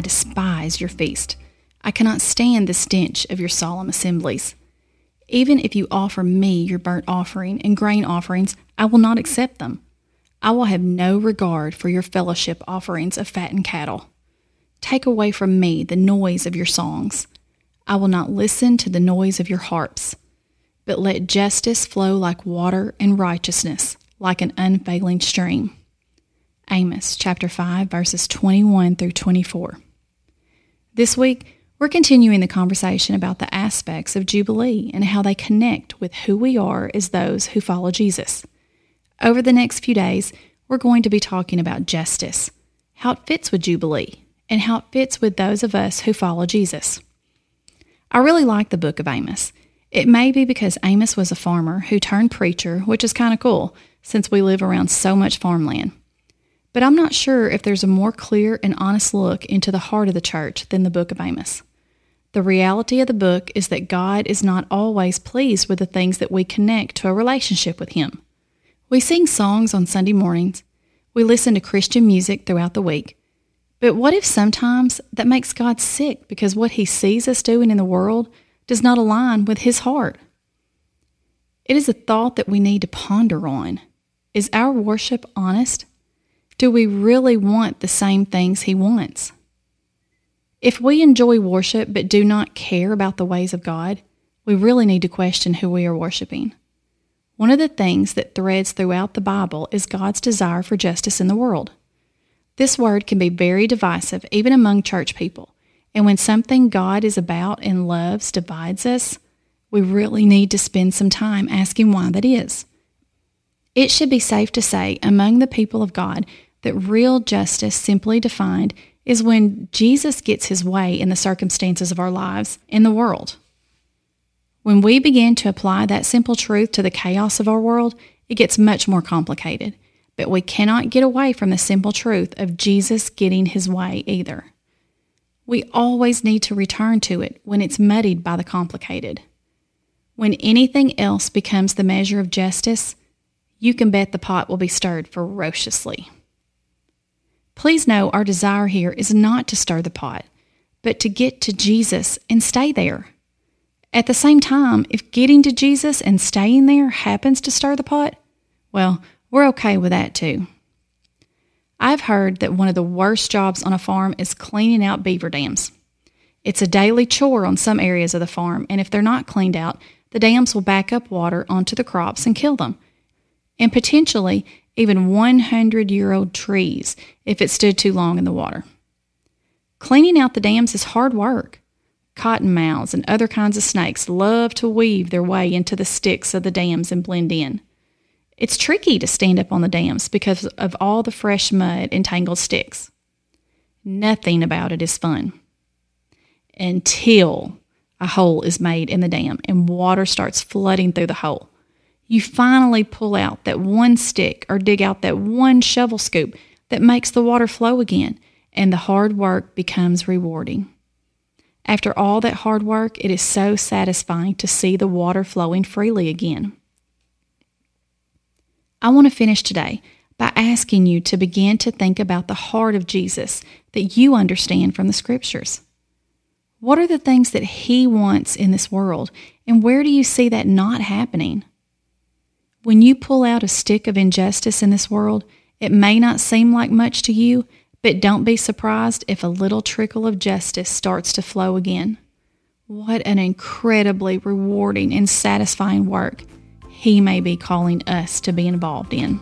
despise your feast. I cannot stand the stench of your solemn assemblies. Even if you offer me your burnt offering and grain offerings, I will not accept them. I will have no regard for your fellowship offerings of fattened cattle. Take away from me the noise of your songs. I will not listen to the noise of your harps, but let justice flow like water and righteousness like an unfailing stream. Amos chapter 5 verses 21 through 24. This week, we're continuing the conversation about the aspects of Jubilee and how they connect with who we are as those who follow Jesus. Over the next few days, we're going to be talking about justice, how it fits with Jubilee, and how it fits with those of us who follow Jesus. I really like the book of Amos. It may be because Amos was a farmer who turned preacher, which is kind of cool since we live around so much farmland. But I'm not sure if there's a more clear and honest look into the heart of the church than the book of Amos. The reality of the book is that God is not always pleased with the things that we connect to a relationship with Him. We sing songs on Sunday mornings, we listen to Christian music throughout the week. But what if sometimes that makes God sick because what He sees us doing in the world does not align with His heart? It is a thought that we need to ponder on. Is our worship honest? Do we really want the same things He wants? If we enjoy worship but do not care about the ways of God, we really need to question who we are worshiping. One of the things that threads throughout the Bible is God's desire for justice in the world. This word can be very divisive, even among church people. And when something God is about and loves divides us, we really need to spend some time asking why that is. It should be safe to say among the people of God that real justice, simply defined, is when Jesus gets his way in the circumstances of our lives in the world. When we begin to apply that simple truth to the chaos of our world, it gets much more complicated. But we cannot get away from the simple truth of Jesus getting his way either. We always need to return to it when it's muddied by the complicated. When anything else becomes the measure of justice, you can bet the pot will be stirred ferociously. Please know our desire here is not to stir the pot, but to get to Jesus and stay there. At the same time, if getting to Jesus and staying there happens to stir the pot, well, we're okay with that too. I've heard that one of the worst jobs on a farm is cleaning out beaver dams. It's a daily chore on some areas of the farm, and if they're not cleaned out, the dams will back up water onto the crops and kill them. And potentially, even 100 year old trees if it stood too long in the water. Cleaning out the dams is hard work. Cottonmouths and other kinds of snakes love to weave their way into the sticks of the dams and blend in. It's tricky to stand up on the dams because of all the fresh mud and tangled sticks. Nothing about it is fun. Until a hole is made in the dam and water starts flooding through the hole you finally pull out that one stick or dig out that one shovel scoop that makes the water flow again, and the hard work becomes rewarding. After all that hard work, it is so satisfying to see the water flowing freely again. I want to finish today by asking you to begin to think about the heart of Jesus that you understand from the scriptures. What are the things that He wants in this world, and where do you see that not happening? When you pull out a stick of injustice in this world, it may not seem like much to you, but don't be surprised if a little trickle of justice starts to flow again. What an incredibly rewarding and satisfying work He may be calling us to be involved in.